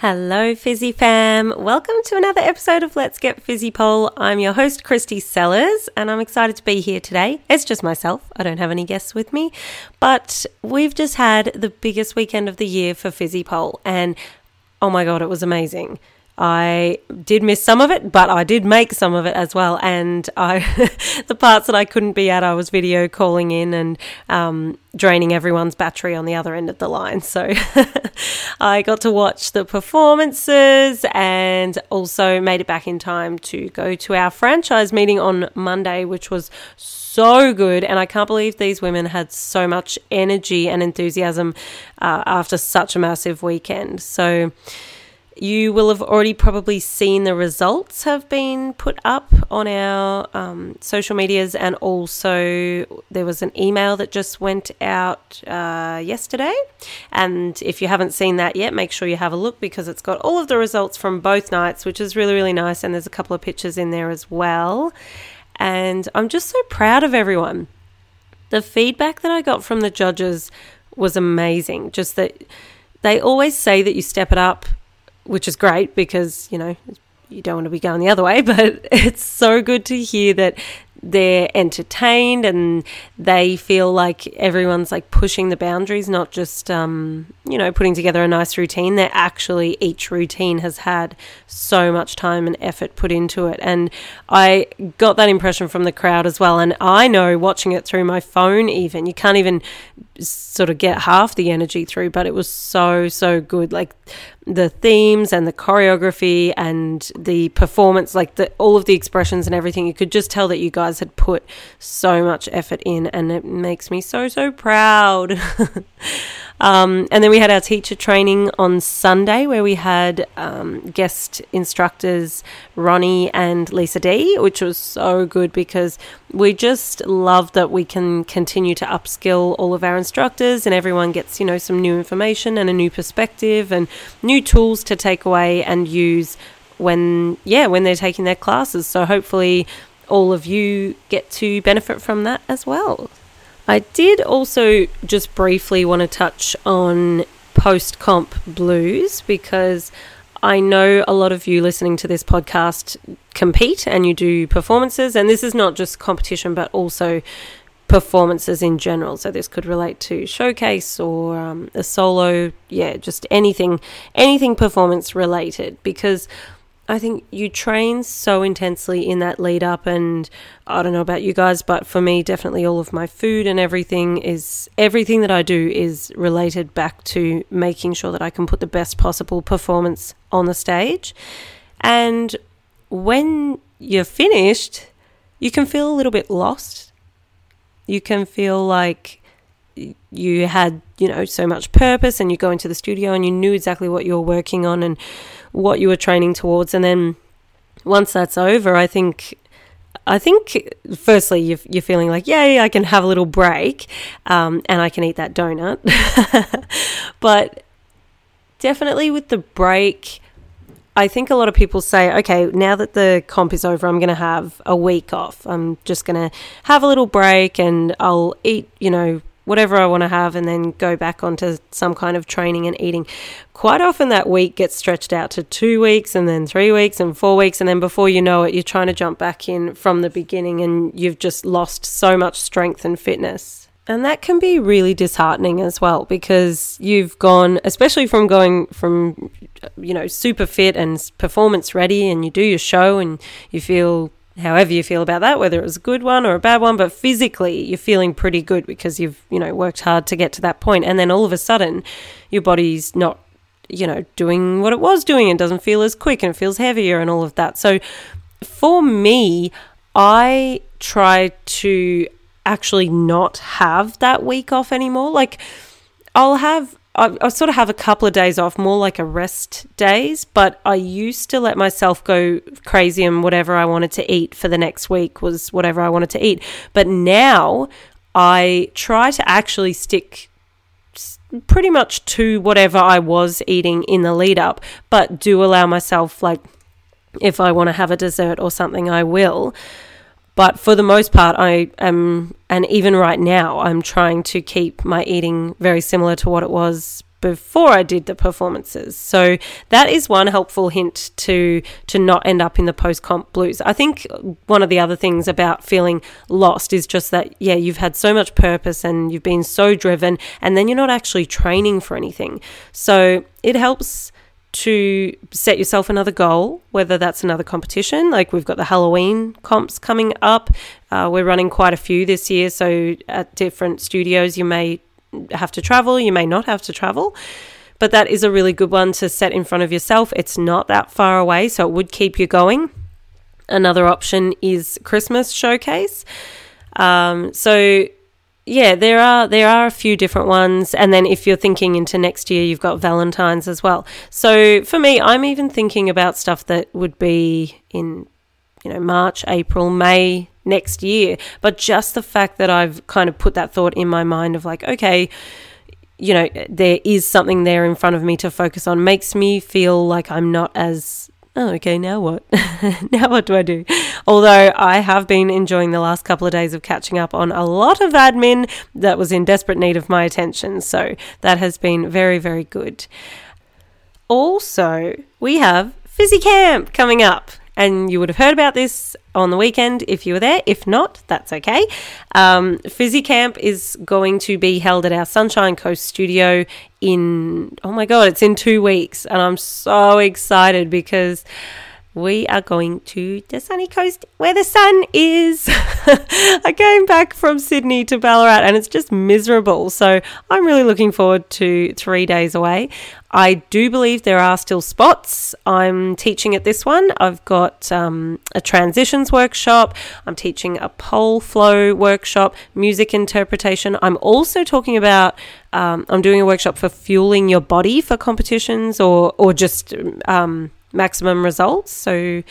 Hello, Fizzy fam. Welcome to another episode of Let's Get Physipole. I'm your host, Kristy Sellars, and I'm excited to be here today. It's just myself. I don't have any guests with me, but we've just had the biggest weekend of the year for Physipole, and oh my god, it was amazing. I did miss some of it, but I did make some of it as well. And I, the parts that I couldn't be at, I was video calling in and um, draining everyone's battery on the other end of the line. So I got to watch the performances and also made it back in time to go to our franchise meeting on Monday, which was so good. And I can't believe these women had so much energy and enthusiasm uh, after such a massive weekend. So, you will have already probably seen the results have been put up on our um, social medias, and also there was an email that just went out uh, yesterday. And if you haven't seen that yet, make sure you have a look because it's got all of the results from both nights, which is really, really nice. And there's a couple of pictures in there as well. And I'm just so proud of everyone. The feedback that I got from the judges was amazing. Just that they always say that you step it up which is great because, you know, you don't want to be going the other way, but it's so good to hear that they're entertained and they feel like everyone's like pushing the boundaries, not just, um, you know, putting together a nice routine. They're actually, each routine has had so much time and effort put into it. And I got that impression from the crowd as well. And I know watching it through my phone, even, you can't even sort of get half the energy through, but it was so, so good. Like the themes and the choreography and the performance, like the, all of the expressions and everything, you could just tell that you guys had put so much effort in, and it makes me so, so proud. Um, and then we had our teacher training on Sunday where we had um, guest instructors Ronnie and Lisa D, which was so good because we just love that we can continue to upskill all of our instructors and everyone gets, you know, some new information and a new perspective and new tools to take away and use when, yeah, when they're taking their classes. So hopefully all of you get to benefit from that as well. I did also just briefly want to touch on post comp blues because I know a lot of you listening to this podcast compete and you do performances, and this is not just competition but also performances in general. So this could relate to showcase or um, a solo, yeah, just anything, anything performance related because I think you train so intensely in that lead up, and I don't know about you guys, but for me, definitely all of my food and everything is everything that I do is related back to making sure that I can put the best possible performance on the stage. And when you're finished, you can feel a little bit lost. You can feel like you had, you know, so much purpose, and you go into the studio and you knew exactly what you were working on and what you were training towards. And then once that's over, I think I think firstly you're, you're feeling like, yay, I can have a little break um, and I can eat that donut. but definitely with the break, I think a lot of people say, okay, now that the comp is over, I'm going to have a week off. I'm just going to have a little break and I'll eat, you know, whatever I want to have, and then go back onto some kind of training and eating. Quite often, that week gets stretched out to two weeks, and then three weeks, and four weeks, and then before you know it, you're trying to jump back in from the beginning, and you've just lost so much strength and fitness. And that can be really disheartening as well because you've gone, especially from going from, you know, super fit and performance ready, and you do your show and you feel however you feel about that, whether it was a good one or a bad one, but physically you're feeling pretty good because you've, you know, worked hard to get to that point. And then all of a sudden your body's not, you know, doing what it was doing and doesn't feel as quick and it feels heavier and all of that. So for me, I try to actually not have that week off anymore. Like I'll have I, I sort of have a couple of days off, more like a rest days, but I used to let myself go crazy and whatever I wanted to eat for the next week was whatever I wanted to eat. But now I try to actually stick pretty much to whatever I was eating in the lead up, but do allow myself, like, if I want to have a dessert or something, I will. But for the most part, I am, and even right now, I'm trying to keep my eating very similar to what it was before I did the performances. So that is one helpful hint to to not end up in the post comp blues. I think one of the other things about feeling lost is just that yeah, you've had so much purpose and you've been so driven and then you're not actually training for anything. So it helps to set yourself another goal, whether that's another competition, like we've got the Halloween comps coming up. Uh, we're running quite a few this year, so at different studios, you may have to travel, you may not have to travel. But that is a really good one to set in front of yourself. It's not that far away, so it would keep you going. Another option is Christmas showcase. Um, so yeah, there are there are a few different ones, and then if you're thinking into next year, you've got Valentine's as well. So for me, I'm even thinking about stuff that would be in you know March, April, May next year. But just the fact that I've kind of put that thought in my mind of like, okay, you know, there is something there in front of me to focus on makes me feel like I'm not as oh, okay, now what? now what do I do? Although I have been enjoying the last couple of days of catching up on a lot of admin that was in desperate need of my attention. So that has been very, very good. Also, we have Fizzy Camp coming up. And you would have heard about this on the weekend if you were there. If not, that's okay. Um, Fizzy Camp is going to be held at our Sunshine Coast studio in, oh my God, it's in two weeks. And I'm so excited because we are going to the sunny coast where the sun is. came back from Sydney to Ballarat and it's just miserable. So I'm really looking forward to three days away. I do believe there are still spots. I'm teaching at this one. I've got um, a transitions workshop. I'm teaching a pole flow workshop, music interpretation. I'm also talking about. Um, I'm doing a workshop for fueling your body for competitions or or just um, maximum results. So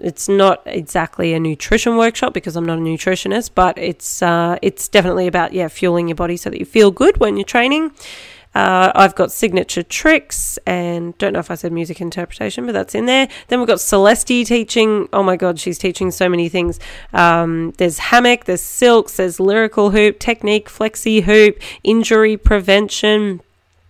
it's not exactly a nutrition workshop because I'm not a nutritionist, but it's uh, it's definitely about yeah fueling your body so that you feel good when you're training. Uh, I've got signature tricks and don't know if I said music interpretation, but that's in there. Then we've got Celeste teaching. Oh my God, she's teaching so many things. Um, there's hammock, there's silks, there's lyrical hoop, technique, flexi hoop, injury prevention,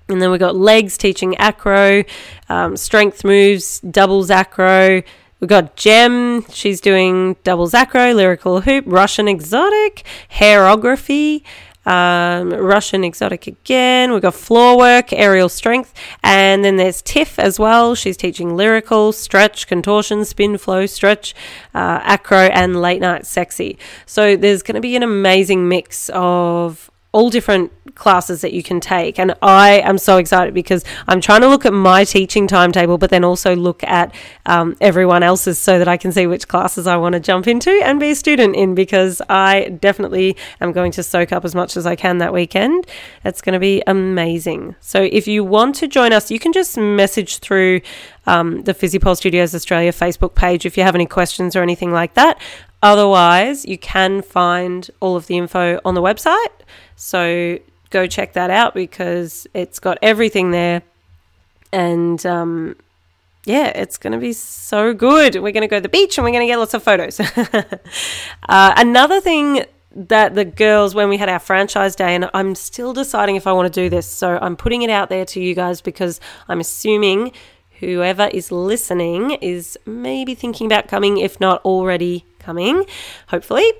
and then we've got legs teaching acro, um, strength moves, doubles acro. We've got Gem, she's doing double acro, lyrical hoop, Russian exotic, hairography, um, Russian exotic again. We've got floor work, aerial strength, and then there's Tiff as well. She's teaching lyrical, stretch, contortion, spin, flow, stretch, uh, acro, and late night sexy. So there's going to be an amazing mix of all different classes that you can take. And I am so excited because I'm trying to look at my teaching timetable, but then also look at um, everyone else's so that I can see which classes I want to jump into and be a student in because I definitely am going to soak up as much as I can that weekend. It's going to be amazing. So if you want to join us, you can just message through um, the Physipole Studios Australia Facebook page if you have any questions or anything like that. Otherwise, you can find all of the info on the website. So go check that out because it's got everything there. And um, yeah, it's going to be so good. We're going to go to the beach and we're going to get lots of photos. uh, another thing that the girls, when we had our franchise day, and I'm still deciding if I want to do this, so I'm putting it out there to you guys because I'm assuming whoever is listening is maybe thinking about coming, if not already coming, hopefully.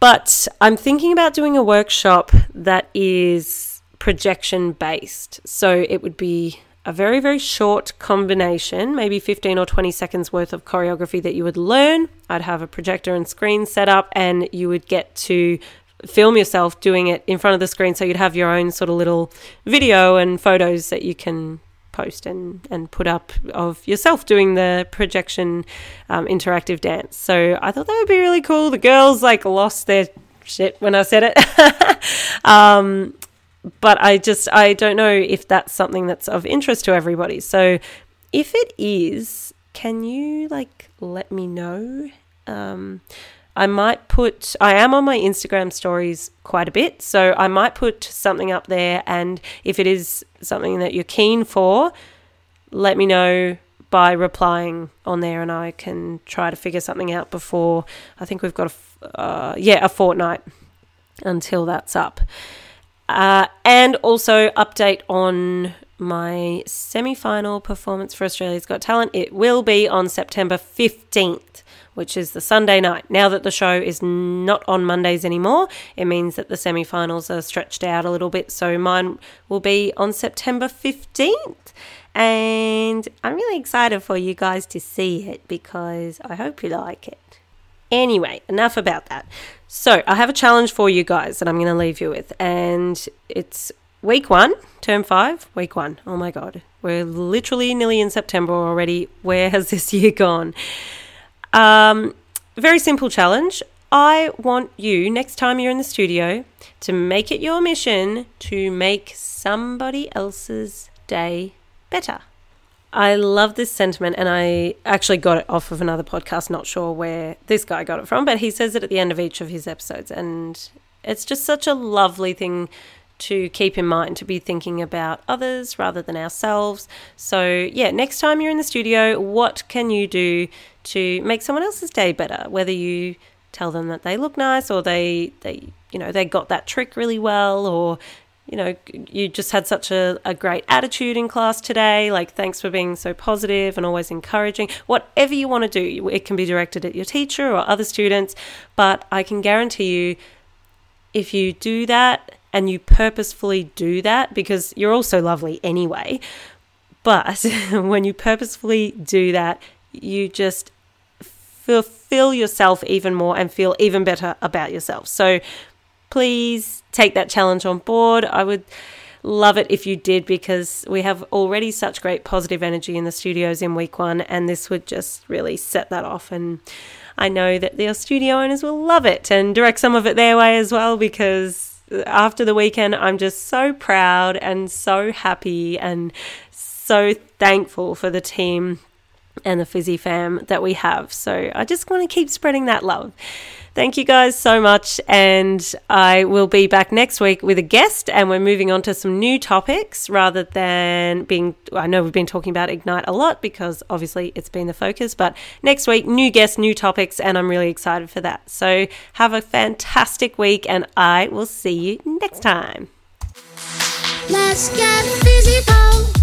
But I'm thinking about doing a workshop that is projection based. So it would be a very, very short combination, maybe 15 or 20 seconds worth of choreography that you would learn. I'd have a projector and screen set up, and you would get to film yourself doing it in front of the screen. So you'd have your own sort of little video and photos that you can post and, and put up of yourself doing the projection um, interactive dance. So I thought that would be really cool. The girls like lost their shit when I said it. um, but I just, I don't know if that's something that's of interest to everybody. So if it is, can you like let me know? Um, I might put, I am on my Instagram stories quite a bit, so I might put something up there. And if it is something that you're keen for, let me know by replying on there, and I can try to figure something out before. I think we've got a uh, yeah a fortnight until that's up, uh, and also update on my semi-final performance for Australia's Got Talent. It will be on September fifteenth which is the Sunday night. Now that the show is not on Mondays anymore, it means that the semi finals are stretched out a little bit. So mine will be on September 15th. And I'm really excited for you guys to see it because I hope you like it. Anyway, enough about that. So, I have a challenge for you guys that I'm going to leave you with, and it's week one, term five, week one. Oh my God, we're literally nearly in September already. Where has this year gone? Um, very simple challenge. I want you, next time you're in the studio, to make it your mission to make somebody else's day better. I love this sentiment, and I actually got it off of another podcast, not sure where this guy got it from, but he says it at the end of each of his episodes. And it's just such a lovely thing to keep in mind to be thinking about others rather than ourselves. So, yeah, next time you're in the studio, what can you do to make someone else's day better? Whether you tell them that they look nice or they, they you know, they got that trick really well or you know, you just had such a, a great attitude in class today. Like, thanks for being so positive and always encouraging. Whatever you want to do, it can be directed at your teacher or other students. But I can guarantee you, if you do that and you purposefully do that because you're also lovely anyway. But when you purposefully do that, you just fulfill yourself even more and feel even better about yourself. So please take that challenge on board. I would love it if you did because we have already such great positive energy in the studios in week one, and this would just really set that off. And I know that the studio owners will love it and direct some of it their way as well because after the weekend, I'm just so proud and so happy and so thankful for the team and the Fizzy fam that we have. So I just want to keep spreading that love. Thank you guys so much. And I will be back next week with a guest, and we're moving on to some new topics rather than being. I know we've been talking about Ignite a lot because obviously it's been the focus, but next week, new guests, new topics, and I'm really excited for that. So have a fantastic week, and I will see you next time. Let's get Physipole.